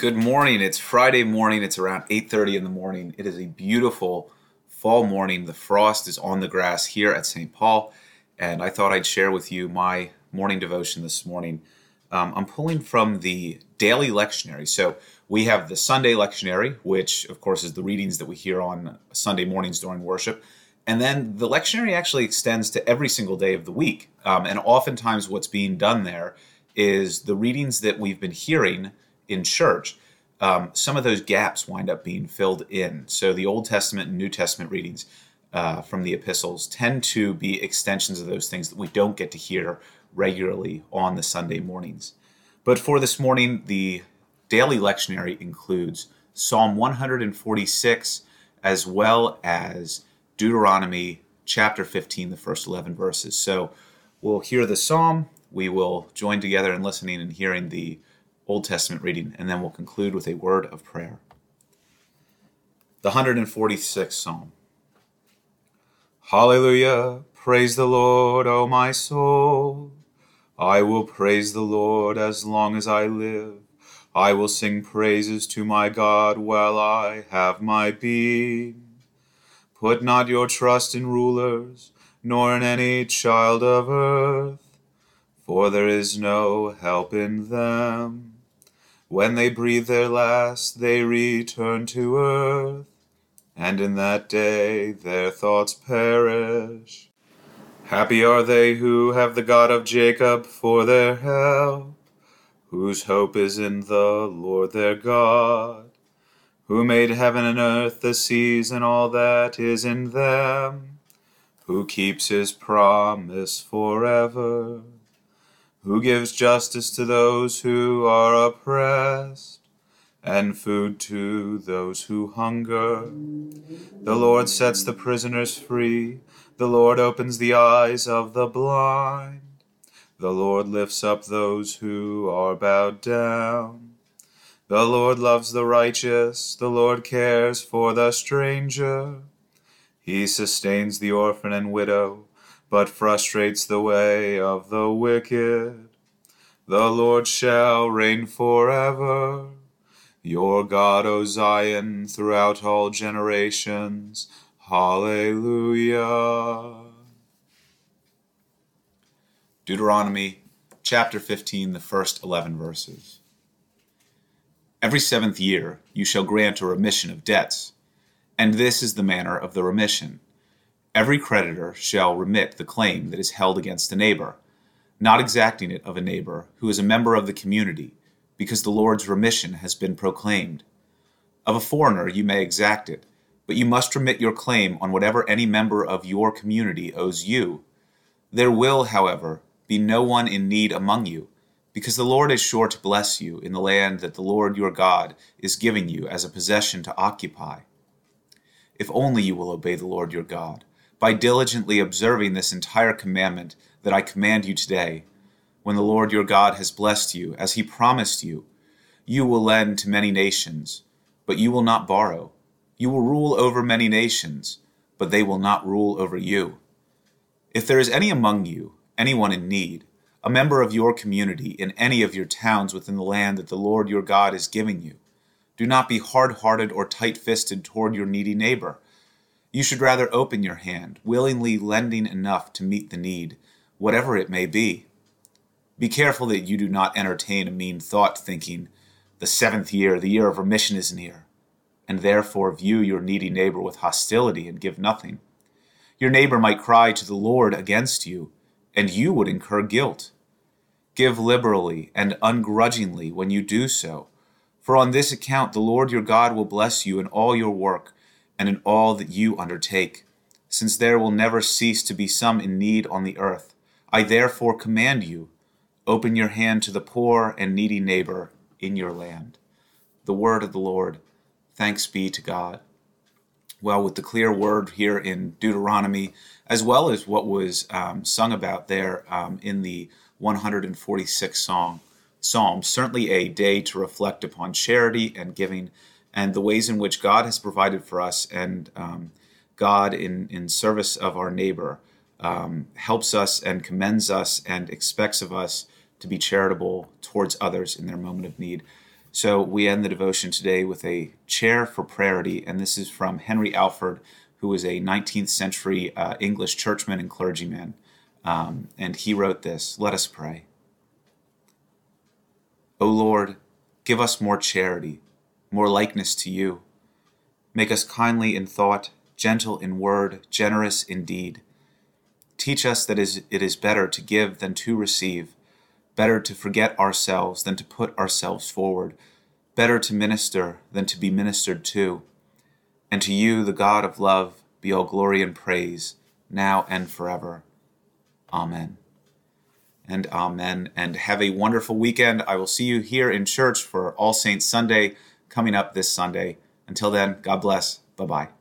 Good morning. It's Friday morning. It's around 8:30 in the morning. It is a beautiful fall morning. The frost is on the grass here at St. Paul, and I thought I'd share with you my morning devotion this morning. Um, I'm pulling from the daily lectionary. So we have the Sunday lectionary, which of course is the readings that we hear on Sunday mornings during worship. And then the lectionary actually extends to every single day of the week. Um, and oftentimes, what's being done there is the readings that we've been hearing in church, um, some of those gaps wind up being filled in. So the Old Testament and New Testament readings uh, from the epistles tend to be extensions of those things that we don't get to hear regularly on the Sunday mornings. But for this morning, the daily lectionary includes Psalm 146 as well as Deuteronomy chapter 15, the first 11 verses. So we'll hear the psalm, we will join together in listening and hearing the Old Testament reading, and then we'll conclude with a word of prayer. The 146th Psalm. Hallelujah! Praise the Lord, O my soul. I will praise the Lord as long as I live. I will sing praises to my God while I have my being. Put not your trust in rulers, nor in any child of earth, for there is no help in them. When they breathe their last, they return to earth, and in that day their thoughts perish. Happy are they who have the God of Jacob for their help, whose hope is in the Lord their God, who made heaven and earth, the seas, and all that is in them, who keeps his promise forever who gives justice to those who are oppressed, and food to those who hunger. The Lord sets the prisoners free, the Lord opens the eyes of the blind. The Lord lifts up those who are bowed down. The Lord loves the righteous, the Lord cares for the stranger. He sustains the orphan and widow but frustrates the way of the wicked. The Lord shall reign forever. Your God, O Zion, throughout all generations. Hallelujah. Deuteronomy chapter 15, the first 11 verses. Every seventh year you shall grant a remission of debts, and this is the manner of the remission Every creditor shall remit the claim that is held against a neighbor, not exacting it of a neighbor who is a member of the community, because the Lord's remission has been proclaimed. Of a foreigner you may exact it, but you must remit your claim on whatever any member of your community owes you. There will, however, be no one in need among you, because the Lord is sure to bless you in the land that the Lord your God is giving you as a possession to occupy. If only you will obey the Lord your God by diligently observing this entire commandment that I command you today, when the Lord your God has blessed you, as he promised you, you will lend to many nations, but you will not borrow. You will rule over many nations, but they will not rule over you. If there is any among you, anyone in need, a member of your community in any of your towns within the land that the Lord your God is giving you, do not be hard hearted or tight fisted toward your needy neighbor you should rather open your hand, willingly lending enough to meet the need, whatever it may be. Be careful that you do not entertain a mean thought, thinking, The seventh year, the year of remission, is near, and therefore view your needy neighbor with hostility and give nothing. Your neighbor might cry to the Lord against you, and you would incur guilt. Give liberally and ungrudgingly when you do so, for on this account the Lord your God will bless you in all your work and in all that you undertake, since there will never cease to be some in need on the earth. I therefore command you open your hand to the poor and needy neighbor in your land. The word of the Lord. Thanks be to God. Well, with the clear word here in Deuteronomy, as well as what was um, sung about there um, in the 146th song, Psalm, certainly a day to reflect upon charity and giving and the ways in which God has provided for us and um, God, in, in service of our neighbor, um, helps us and commends us and expects of us to be charitable towards others in their moment of need. So we end the devotion today with a chair for prayerty, and this is from Henry Alford, who was a 19th century uh, English churchman and clergyman. Um, and he wrote this Let us pray. O Lord, give us more charity, more likeness to you. Make us kindly in thought, gentle in word, generous in deed. Teach us that it is better to give than to receive Better to forget ourselves than to put ourselves forward. Better to minister than to be ministered to. And to you, the God of love, be all glory and praise, now and forever. Amen. And amen. And have a wonderful weekend. I will see you here in church for All Saints Sunday coming up this Sunday. Until then, God bless. Bye bye.